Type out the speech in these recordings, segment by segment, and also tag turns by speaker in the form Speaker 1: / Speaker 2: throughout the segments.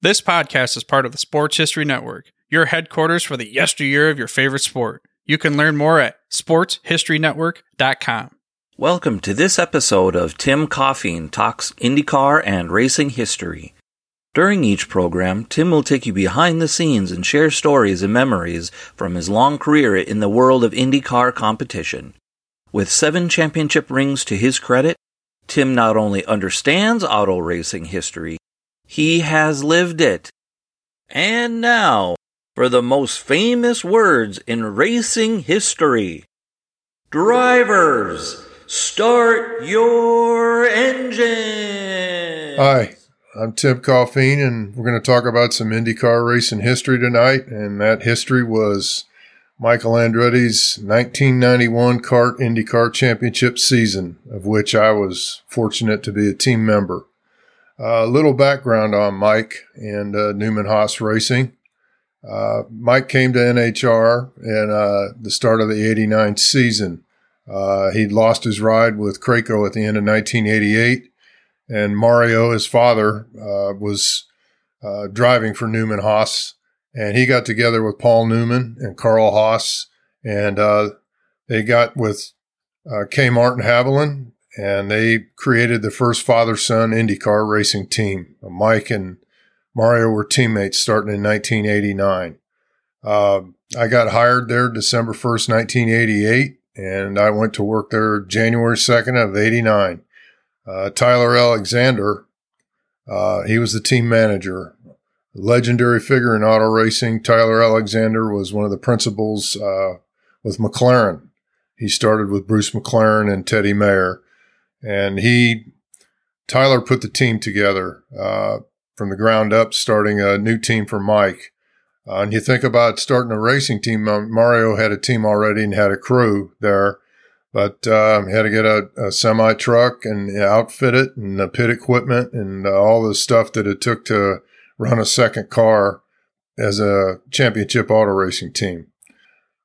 Speaker 1: This podcast is part of the Sports History Network, your headquarters for the yesteryear of your favorite sport. You can learn more at sportshistorynetwork.com.
Speaker 2: Welcome to this episode of Tim Coffeen Talks IndyCar and Racing History. During each program, Tim will take you behind the scenes and share stories and memories from his long career in the world of IndyCar competition. With seven championship rings to his credit, Tim not only understands auto racing history, he has lived it. And now, for the most famous words in racing history. Drivers, start your engine!
Speaker 3: Hi, I'm Tim Coffeen, and we're going to talk about some IndyCar racing history tonight. And that history was Michael Andretti's 1991 CART IndyCar Championship season, of which I was fortunate to be a team member. A uh, little background on Mike and uh, Newman Haas Racing. Uh, Mike came to NHR in uh, the start of the 89 season. Uh, he'd lost his ride with Kraco at the end of 1988 and Mario, his father, uh, was driving for Newman Haas, and he got together with Paul Newman and Carl Haas, and they got with K. Martin Haviland, and they created the first father-son IndyCar racing team. Mike and Mario were teammates starting in 1989. Uh, I got hired there December 1st, 1988, and I went to work there January 2nd of 89. Uh, Tyler Alexander, uh, he was the team manager. Legendary figure in auto racing, Tyler Alexander was one of the principals uh, with McLaren. He started with Bruce McLaren and Teddy Mayer, and he Tyler put the team together uh, from the ground up, starting a new team for Mike. Uh, and you think about starting a racing team. Mario had a team already and had a crew there. But um, had to get a, a semi truck and outfit it and the pit equipment and uh, all the stuff that it took to run a second car as a championship auto racing team.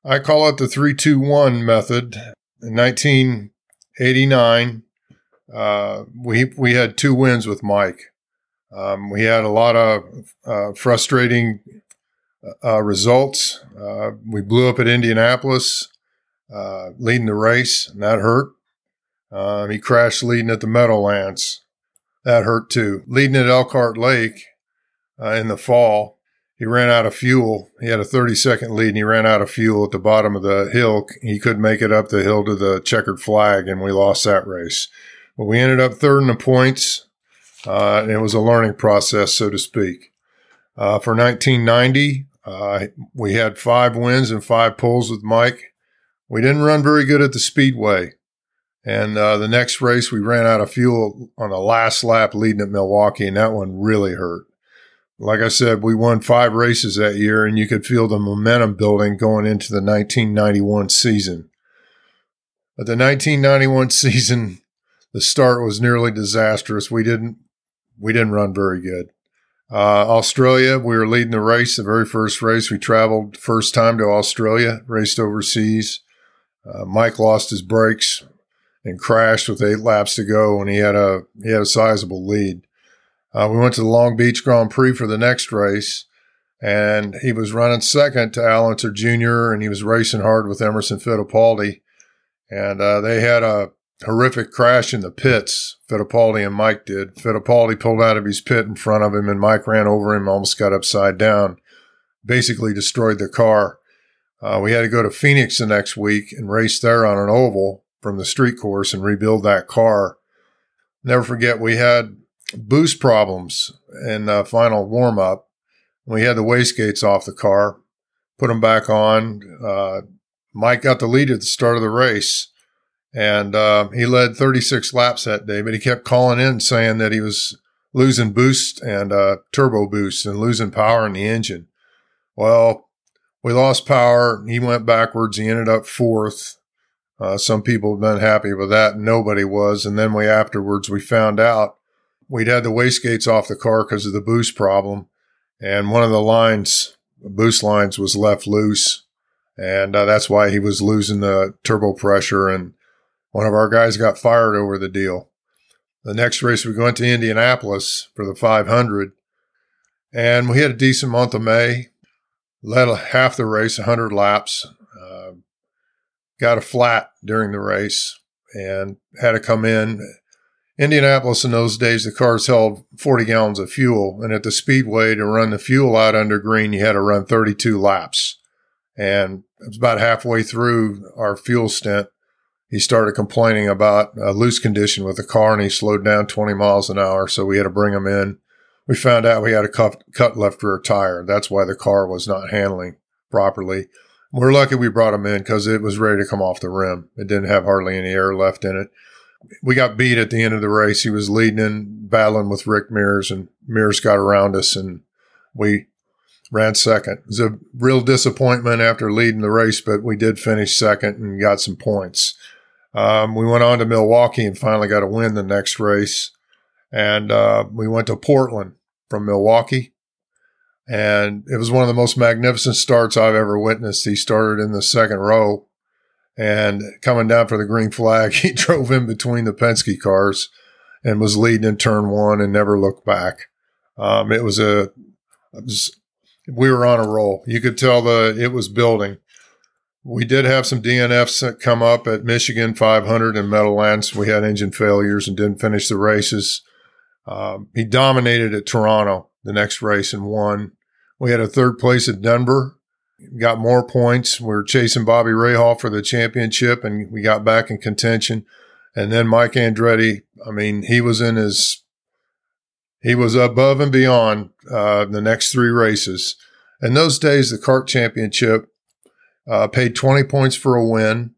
Speaker 3: I call it the 321 method. In 1989, uh, we, we had two wins with Mike. Um, we had a lot of uh, frustrating uh, results. Uh, we blew up at Indianapolis uh, leading the race, and that hurt. Um, he crashed leading at the Meadowlands. That hurt too. Leading at Elkhart Lake in the fall, he ran out of fuel. He had a 30 second lead and he ran out of fuel at the bottom of the hill. He couldn't make it up the hill to the checkered flag, and we lost that race. But we ended up third in the points, uh, and it was a learning process, so to speak. Uh, for 1990, uh, we had five wins and five poles with Mike. We didn't run very good at the speedway. And uh, the next race, we ran out of fuel on the last lap leading at Milwaukee, and that one really hurt. Like I said, we won five races that year, and you could feel the momentum building going into the 1991 season. But the 1991 season, the start was nearly disastrous. We didn't we didn't run very good. Uh, Australia, we were leading the race, the very first race. We traveled first time to Australia, raced overseas. Uh, Mike lost his brakes and crashed with eight laps to go, and he had a he had a sizable lead. Uh, we went to the Long Beach Grand Prix for the next race, and he was running second to Al Jr. and he was racing hard with Emerson Fittipaldi, and uh, they had a horrific crash in the pits. Fittipaldi and Mike did. Fittipaldi pulled out of his pit in front of him, and Mike ran over him, almost got upside down, basically destroyed the car. Uh, we had to go to Phoenix the next week and race there on an oval from the street course and rebuild that car. Never forget, we had boost problems in the final warm up. We had the wastegates off the car, put them back on. Uh, Mike got the lead at the start of the race, and uh, he led 36 laps that day. But he kept calling in saying that he was losing boost and uh, turbo boost and losing power in the engine. Well, we lost power. He went backwards. He ended up fourth. Uh, some people have been happy with that. Nobody was. And then we afterwards we found out we'd had the wastegates off the car because of the boost problem, and one of the lines, boost lines, was left loose, and uh, that's why he was losing the turbo pressure. And one of our guys got fired over the deal. The next race we went to Indianapolis for the 500, and we had a decent month of May. Led half the race, 100 laps. Uh, got a flat during the race and had to come in Indianapolis in those days, the cars held 40 gallons of fuel. And at the speedway, to run the fuel out under green, you had to run 32 laps. And it was about halfway through our fuel stint. He started complaining about a loose condition with the car and he slowed down 20 miles an hour. So we had to bring him in. We found out we had a cut, left rear tire. That's why the car was not handling properly. We're lucky we brought him in because it was ready to come off the rim. It didn't have hardly any air left in it we got beat at the end of the race. He was leading and battling with Rick Mears, and Mears got around us, and we ran second. It was a real disappointment after leading the race, but we did finish second and got some points. Um, we went on to Milwaukee and finally got a win the next race. And uh, we went to Portland from Milwaukee. And it was one of the most magnificent starts I've ever witnessed. He started in the second row and coming down for the green flag, he drove in between the Penske cars and was leading in turn one and never looked back. Um, it was a, it was, we were on a roll. You could tell the it was building. We did have some DNFs come up at Michigan 500 and Meadowlands. We had engine failures and didn't finish the races. Um, he dominated at Toronto the next race and won. We had a third place at Denver got more points. We are chasing Bobby Rahal for the championship and we got back in contention. And then Mike Andretti, I mean, he was in his, he was above and beyond uh, the next three races. In those days, the CART championship uh, paid 20 points for a win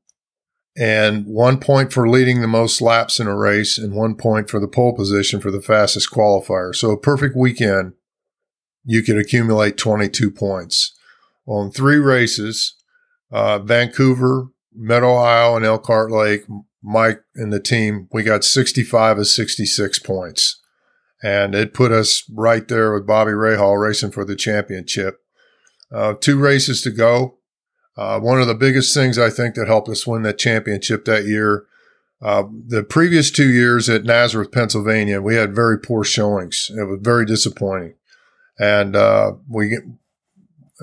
Speaker 3: and one point for leading the most laps in a race and one point for the pole position for the fastest qualifier. So a perfect weekend, you could accumulate 22 points on three races uh, Vancouver, Mid Ohio, and Elkhart Lake. Mike and the team, we got 65 of 66 points. And it put us right there with Bobby Rahal racing for the championship. Uh, two races to go. Uh, one of the biggest things I think that helped us win that championship that year. Uh, the previous two years at Nazareth, Pennsylvania, we had very poor showings. It was very disappointing. And uh, we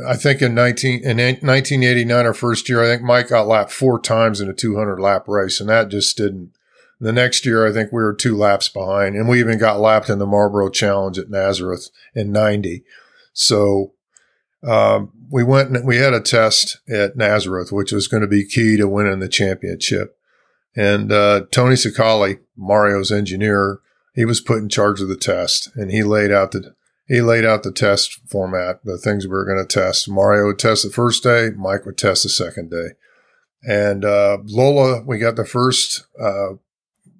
Speaker 3: I think in 19 in 1989, our first year, I think Mike got lapped four times in a 200 lap race, and that just didn't. The next year, I think we were two laps behind, and we even got lapped in the Marlboro Challenge at Nazareth in 90. So um, we went and we had a test at Nazareth, which was going to be key to winning the championship. And uh, Tony Cicale, Mario's engineer, he was put in charge of the test, and he laid out the he laid out the test format, the things we were going to test. Mario would test the first day, Mike would test the second day. And uh, Lola, we got the first uh,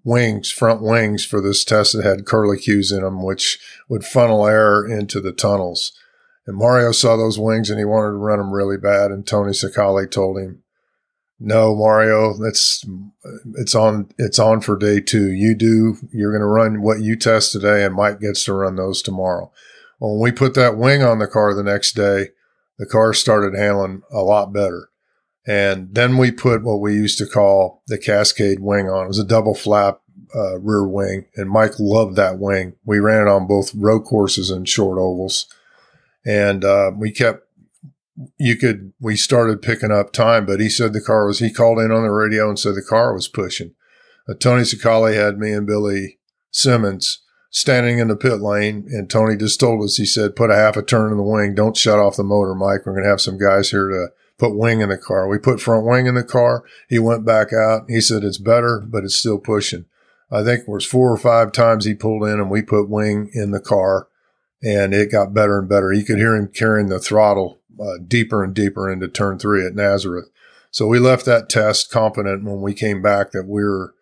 Speaker 3: wings, front wings for this test that had curlicues in them, which would funnel air into the tunnels. And Mario saw those wings and he wanted to run them really bad. And Tony Cicale told him, no, Mario, that's it's on it's on for day two. You do you're going to run what you test today, and Mike gets to run those tomorrow. When we put that wing on the car the next day, the car started handling a lot better. And then we put what we used to call the Cascade wing on. It was a double flap uh, rear wing, and Mike loved that wing. We ran it on both road courses and short ovals, and uh, we kept. You could. We started picking up time, but he said the car was. He called in on the radio and said the car was pushing. Uh, Tony Cicale had me and Billy Simmons standing in the pit lane, and Tony just told us, he said, put a half a turn in the wing. Don't shut off the motor, Mike. We're going to have some guys here to put wing in the car. We put front wing in the car. He went back out. He said, it's better, but it's still pushing. I think it was four or five times he pulled in and we put wing in the car and it got better and better. You could hear him carrying the throttle uh, deeper and deeper into turn three at Nazareth. So we left that test confident when we came back that we were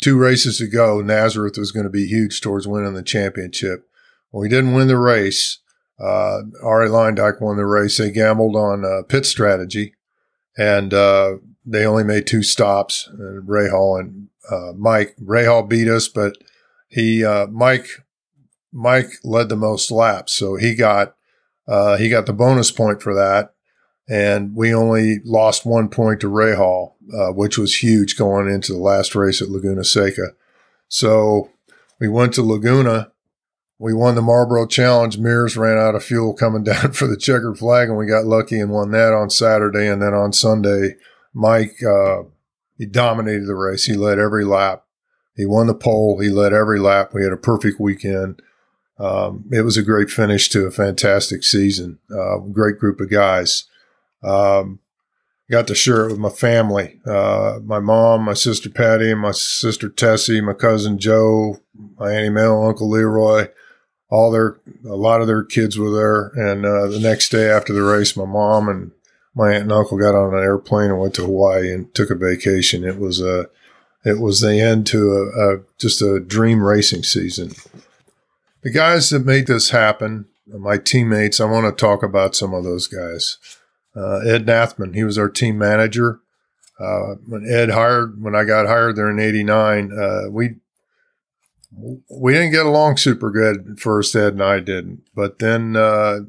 Speaker 3: two races to go, Nazareth was going to be huge towards winning the championship. We didn't win the race. Uh, Arie Luyendyk won the race. They gambled on uh, pit strategy, and uh, they only made two stops. And Rahal and uh, Mike Rahal beat us, but he uh, Mike Mike led the most laps, so he got uh, he got the bonus point for that. And we only lost one point to Rahal, uh, which was huge going into the last race at Laguna Seca. So we went to Laguna. We won the Marlboro Challenge. Mears ran out of fuel coming down for the checkered flag, and we got lucky and won that on Saturday. And then on Sunday, Mike uh, he dominated the race. He led every lap. He won the pole. He led every lap. We had a perfect weekend. Um, it was a great finish to a fantastic season. Uh, great group of guys. Um, got to share it with my family, uh, my mom, my sister Patty, my sister Tessie, my cousin Joe, my auntie Mel, Uncle Leroy. All their, a lot of their kids were there. And uh, the next day after the race, my mom and my aunt and uncle got on an airplane and went to Hawaii and took a vacation. It was a, it was the end to a, a just a dream racing season. The guys that made this happen, my teammates, I want to talk about some of those guys uh, Ed Nathman. He was our team manager. Uh, when Ed hired, when I got hired there in '89, uh, we we didn't get along super good at first. Ed and I didn't, but then uh,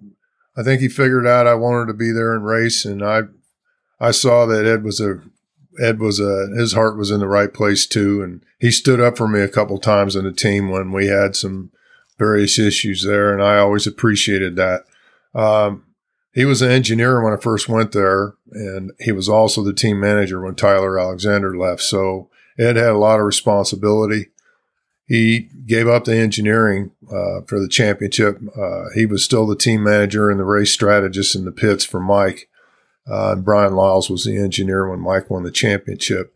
Speaker 3: I think he figured out I wanted to be there and race, and I I saw that Ed was a Ed was a his heart was in the right place too, and he stood up for me a couple times in the team when we had some various issues there, and I always appreciated that. Um, he was an engineer when I first went there, and he was also the team manager when Tyler Alexander left. So Ed had a lot of responsibility. He gave up the engineering uh, for the championship. Uh, he was still the team manager and the race strategist in the pits for Mike. Uh, and Brian Lisles was the engineer when Mike won the championship.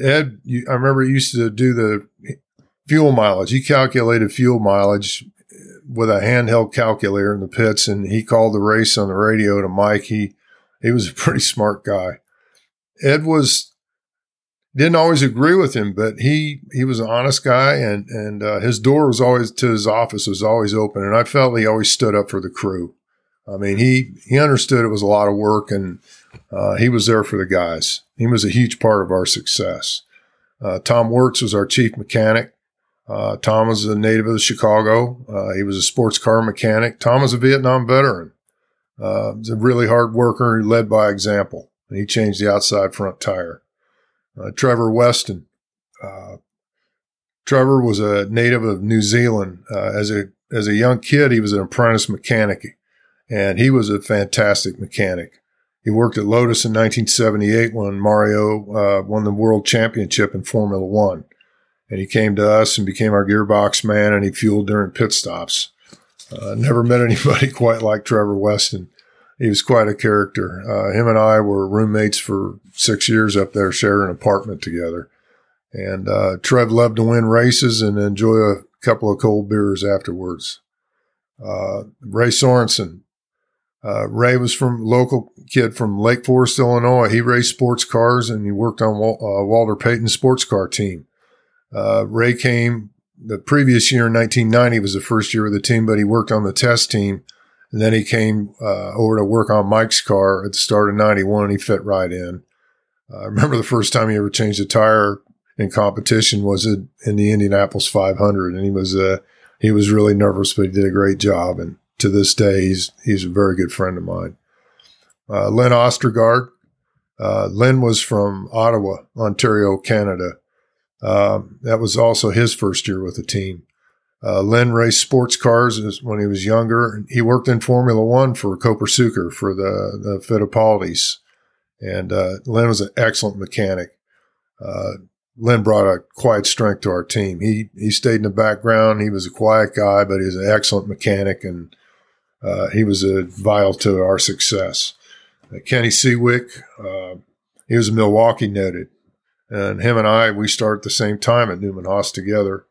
Speaker 3: Ed, I remember he used to do the fuel mileage. He calculated fuel mileage with a handheld calculator in the pits, and he called the race on the radio to Mike. He he was a pretty smart guy. Ed was didn't always agree with him, but he he was an honest guy, and and uh, his door was always to his office was always open, and I felt he always stood up for the crew. I mean, he he understood it was a lot of work, and uh, he was there for the guys. He was a huge part of our success. Uh, Tom Wirtz was our chief mechanic. Uh, Tom was a native of Chicago. Uh, he was a sports car mechanic. Tom is a Vietnam veteran. Uh, was a really hard worker. He led by example. And he changed the outside front tire. Uh, Trevor Weston. Uh, Trevor was a native of New Zealand. As a as a young kid, he was an apprentice mechanic, and he was a fantastic mechanic. He worked at Lotus in 1978 when Mario won the world championship in Formula One and he came to us and became our gearbox man and he fueled during pit stops. Uh, never met anybody quite like Trevor Weston. He was quite a character. Uh, him and I were roommates for six years up there, sharing an apartment together. And uh, Trev loved to win races and enjoy a couple of cold beers afterwards. Uh, Ray Sorensen. Uh, Ray was from local kid from Lake Forest, Illinois. He raced sports cars and he worked on Wal- uh, Walter Payton's sports car team. Uh, Ray came the previous year in 1990 was the first year of the team, but he worked on the test team. And then he came uh, over to work on Mike's car at the start of 91. He fit right in. Uh, I remember the first time he ever changed a tire in competition was in the Indianapolis 500. And he was, uh, he was really nervous, but he did a great job. And to this day, he's, he's a very good friend of mine. Uh, Len Ostergaard. Uh, Len was from Ottawa, Ontario, Canada. Um, that was also his first year with the team. Uh, Len raced sports cars when he was younger. He worked in Formula One for Copersucar for the, the Fittipaldis. And uh, Len was an excellent mechanic. Uh, Len brought a quiet strength to our team. He he stayed in the background. He was a quiet guy, but he was an excellent mechanic, and uh, he was a vital to our success. Uh, Kenny Seawick, uh, he was a Milwaukee noted. And him and I, we started at the same time at Newman Haas together.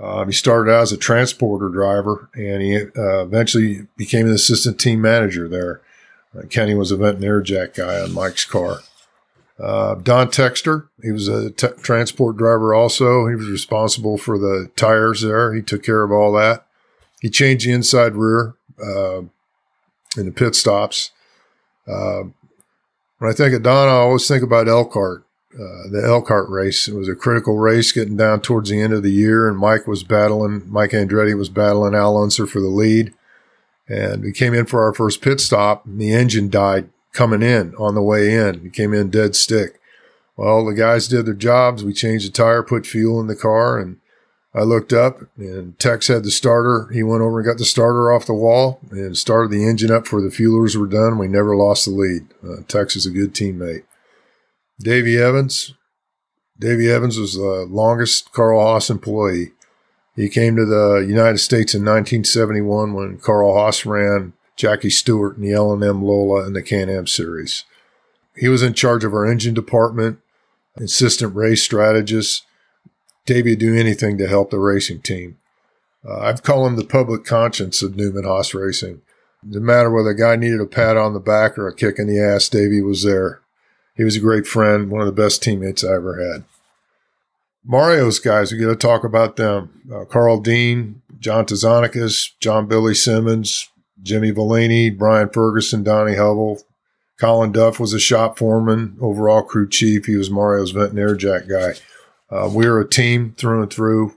Speaker 3: Uh, he started out as a transporter driver and he uh, eventually became an assistant team manager there. Uh, Kenny was a vent and air jack guy on Mike's car. Uh, Don Texter, he was a t- transport driver also. He was responsible for the tires there. He took care of all that. He changed the inside rear. Uh, in the pit stops. Uh, when I think of Don, I always think about Elkhart, uh, the Elkhart race. It was a critical race getting down towards the end of the year, and Mike was battling, Mike Andretti was battling Al Unser for the lead. And we came in for our first pit stop, and the engine died coming in on the way in. He came in dead stick. Well, the guys did their jobs. We changed the tire, put fuel in the car, and I looked up and Tex had the starter. He went over and got the starter off the wall and started the engine up before the fuelers were done. We never lost the lead. Uh, Tex is a good teammate. Davey Evans. Davey Evans was the longest Carl Haas employee. He came to the United States in 1971 when Carl Haas ran Jackie Stewart in the L&M Lola and the Can-Am series. He was in charge of our engine department, assistant race strategist, Davey would do anything to help the racing team. Uh, I've called him the public conscience of Newman Haas Racing. No matter whether a guy needed a pat on the back or a kick in the ass, Davey was there. He was a great friend, one of the best teammates I ever had. Mario's guys, we got to talk about them. Uh, Carl Dean, John Tazanicas, John Billy Simmons, Jimmy Vellini, Brian Ferguson, Donnie Hubble. Colin Duff was a shop foreman, overall crew chief. He was Mario's vent and jack guy. Uh, we were a team through and through.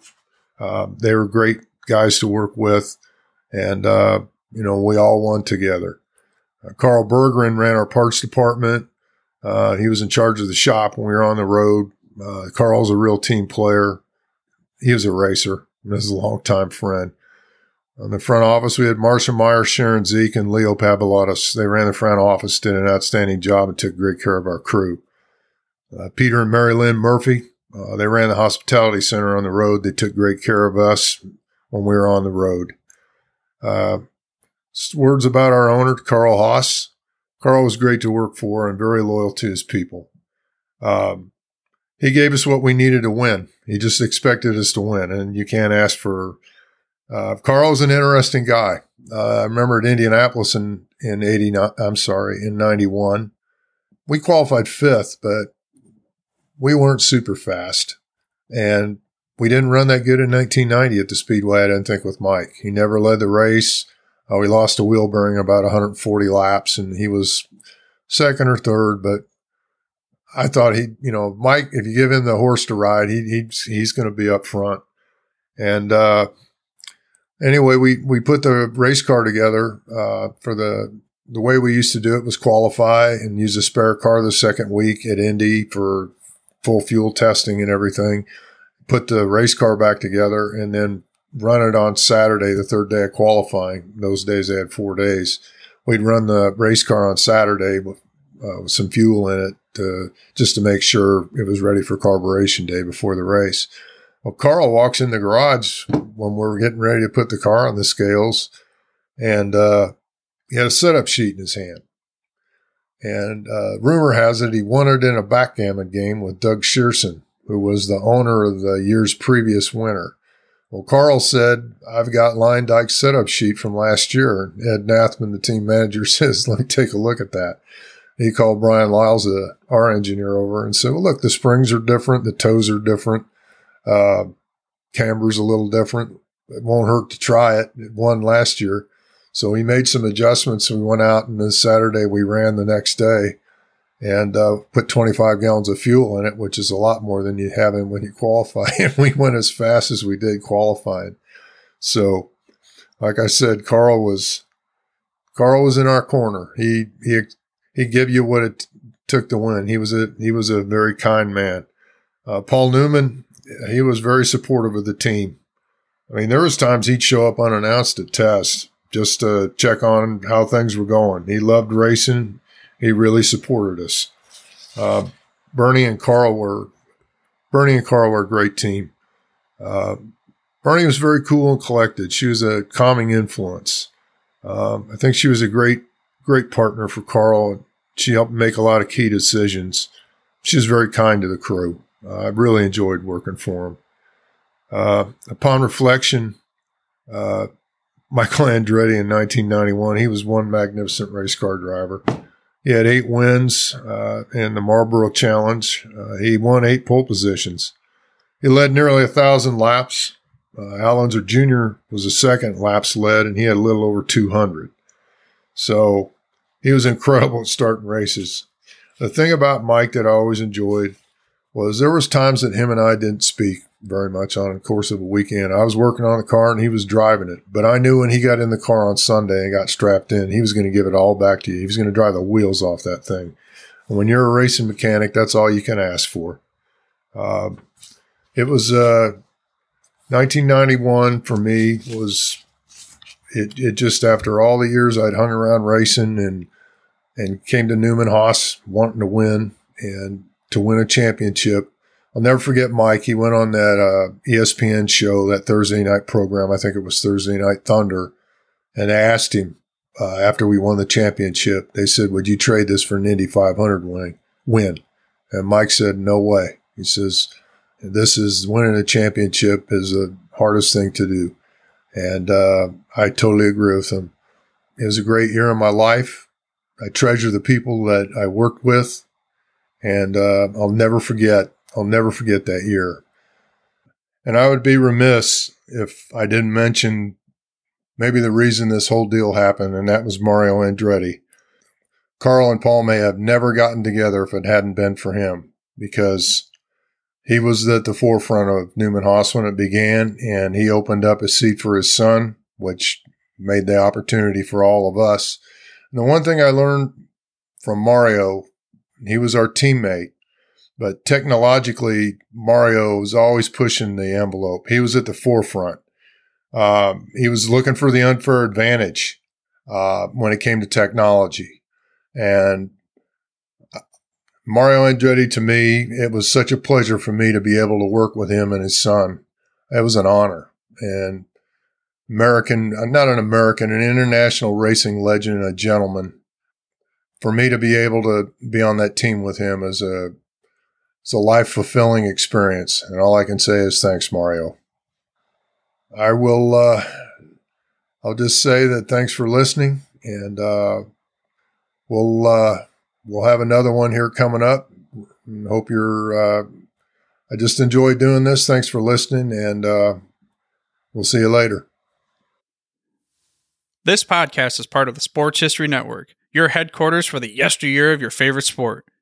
Speaker 3: Uh, they were great guys to work with, and uh, you know we all won together. Uh, Carl Bergeron ran our parts department. Uh, he was in charge of the shop when we were on the road. Uh, Carl's a real team player. He was a racer. And is a longtime friend. On the front office, we had Marcia Meyer, Sharon Zeke, and Leo Pablotis. They ran the front office, did an outstanding job, and took great care of our crew. Peter and Mary Lynn Murphy, uh, they ran the hospitality center on the road. They took great care of us when we were on the road. Uh, words about our owner, Carl Haas. Carl was great to work for and very loyal to his people. Um, he gave us what we needed to win. He just expected us to win, and you can't ask for. Uh, Carl's an interesting guy. Uh, I remember at Indianapolis in in eighty. I'm sorry, in ninety one, we qualified fifth, but we weren't super fast. And we didn't run that good in 1990 at the Speedway, I didn't think, with Mike. He never led the race. Uh, we lost a wheel bearing about 140 laps, and he was second or third. But I thought he, you know, Mike, if you give him the horse to ride, he, he's he's going to be up front. And uh, anyway, we we put the race car together uh, for the the way we used to do it was qualify and use a spare car the second week at Indy for full fuel testing and everything, put the race car back together, and then run it on Saturday, the third day of qualifying. Those days they had four days. We'd run the race car on Saturday with, uh, with some fuel in it to, just to make sure it was ready for carburation day before the race. Well, Carl walks in the garage when we're getting ready to put the car on the scales, and uh, he had a setup sheet in his hand. And uh, rumor has it he won it in a backgammon game with Doug Shierson, who was the owner of the year's previous winner. Well, Carl said, I've got Luyendyk's setup sheet from last year. Ed Nathman, the team manager, says, let me take a look at that. He called Brian Lisles, uh, our engineer, over and said, well, look, the springs are different. The toes are different. Uh, camber's a little different. It won't hurt to try it. It won last year. So we made some adjustments. We went out and this Saturday we ran the next day and uh, put 25 gallons of fuel in it, which is a lot more than you have in when you qualify. And we went as fast as we did qualifying. So, like I said, Carl was Carl was in our corner. He he he gave you what it took to win. He was a he was a very kind man. Uh, Paul Newman, he was very supportive of the team. I mean, there was times he'd show up unannounced at tests just to check on how things were going. He loved racing. He really supported us. Uh, Berni and Carl were Berni and Carl were a great team. Uh, Berni was very cool and collected. She was a calming influence. Um, I think she was a great, great partner for Carl. She helped make a lot of key decisions. She was very kind to the crew. Uh, I really enjoyed working for him. Uh, upon reflection, uh, Michael Andretti in 1991. He was one magnificent race car driver. He had eight wins uh, in the Marlboro Challenge. Uh, he won eight pole positions. He led nearly a thousand laps. Uh, Jr. was the second laps led, and he had a little over 200. So he was incredible at starting races. The thing about Mike that I always enjoyed was there was times that him and I didn't speak very much on the course of a weekend. I was working on the car and he was driving it, but I knew when he got in the car on Sunday and got strapped in, he was going to give it all back to you. He was going to drive the wheels off that thing. And when you're a racing mechanic, that's all you can ask for. Uh, it was uh, 1991 for me was it, it just after all the years I'd hung around racing and and came to Newman Haas wanting to win and to win a championship. I'll never forget Mike. He went on that uh, ESPN show, that Thursday night program. I think it was Thursday Night Thunder, and I asked him uh, after we won the championship. They said, "Would you trade this for an Indy 500 win?" Win, and Mike said, "No way." He says, "This is winning a championship is the hardest thing to do," and uh, I totally agree with him. It was a great year in my life. I treasure the people that I worked with, and uh, I'll never forget. I'll never forget that year. And I would be remiss if I didn't mention maybe the reason this whole deal happened, and that was Mario Andretti. Carl and Paul may have never gotten together if it hadn't been for him, because he was at the forefront of Newman Haas when it began, and he opened up a seat for his son, which made the opportunity for all of us. And the one thing I learned from Mario, he was our teammate, but technologically, Mario was always pushing the envelope. He was at the forefront. Um, he was looking for the unfair advantage uh, when it came to technology. And uh, Mario Andretti, to me, it was such a pleasure for me to be able to work with him and his son. It was an honor. And American, uh, not an American, an international racing legend and a gentleman. For me to be able to be on that team with him is a it's a life fulfilling experience, and all I can say is thanks, Mario. I will. Uh, I'll just say that thanks for listening, and uh, we'll uh, we'll have another one here coming up. And hope you're. Uh, I just enjoyed doing this. Thanks for listening, and uh, we'll see you later.
Speaker 1: This podcast is part of the Sports History Network, your headquarters for the yesteryear of your favorite sport.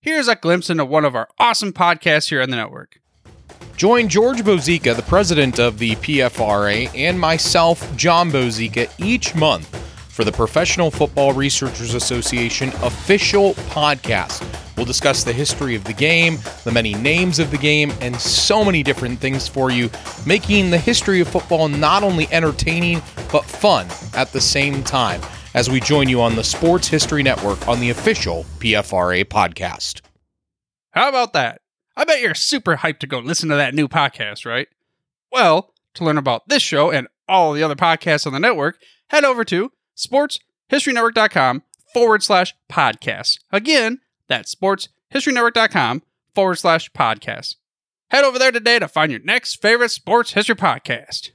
Speaker 1: here's a glimpse into one of our awesome podcasts here on the network.
Speaker 4: Join George Bozica, the president of the PFRA, and myself, John Bozica, each month for the Professional Football Researchers Association official podcast. We'll discuss the history of the game, the many names of the game, and so many different things for you, making the history of football not only entertaining, but fun at the same time as we join you on the Sports History Network on the official PFRA podcast.
Speaker 1: How about that? I bet you're super hyped to go listen to that new podcast, right? Well, to learn about this show and all the other podcasts on the network, head over to sportshistorynetwork.com forward slash podcast. Again, that's sportshistorynetwork.com forward slash podcast. Head over there today to find your next favorite sports history podcast.